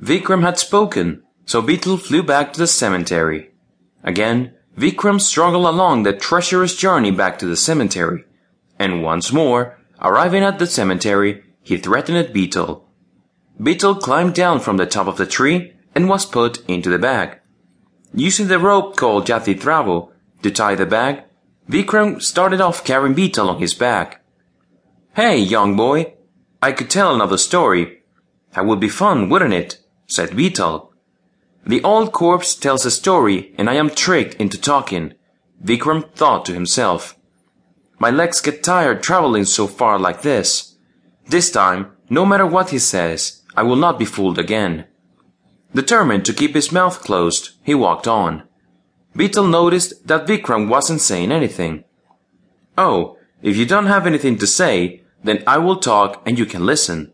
Vikram had spoken, so Beetle flew back to the cemetery. Again, Vikram struggled along the treacherous journey back to the cemetery, and once more, arriving at the cemetery, he threatened Beetle. Beetle climbed down from the top of the tree and was put into the bag. Using the rope called Yathi Travo to tie the bag, Vikram started off carrying Beetle on his back. Hey, young boy, I could tell another story. That would be fun, wouldn't it? Said Beetle. The old corpse tells a story and I am tricked into talking, Vikram thought to himself. My legs get tired traveling so far like this. This time, no matter what he says, I will not be fooled again. Determined to keep his mouth closed, he walked on. Beetle noticed that Vikram wasn't saying anything. Oh, if you don't have anything to say, then I will talk and you can listen,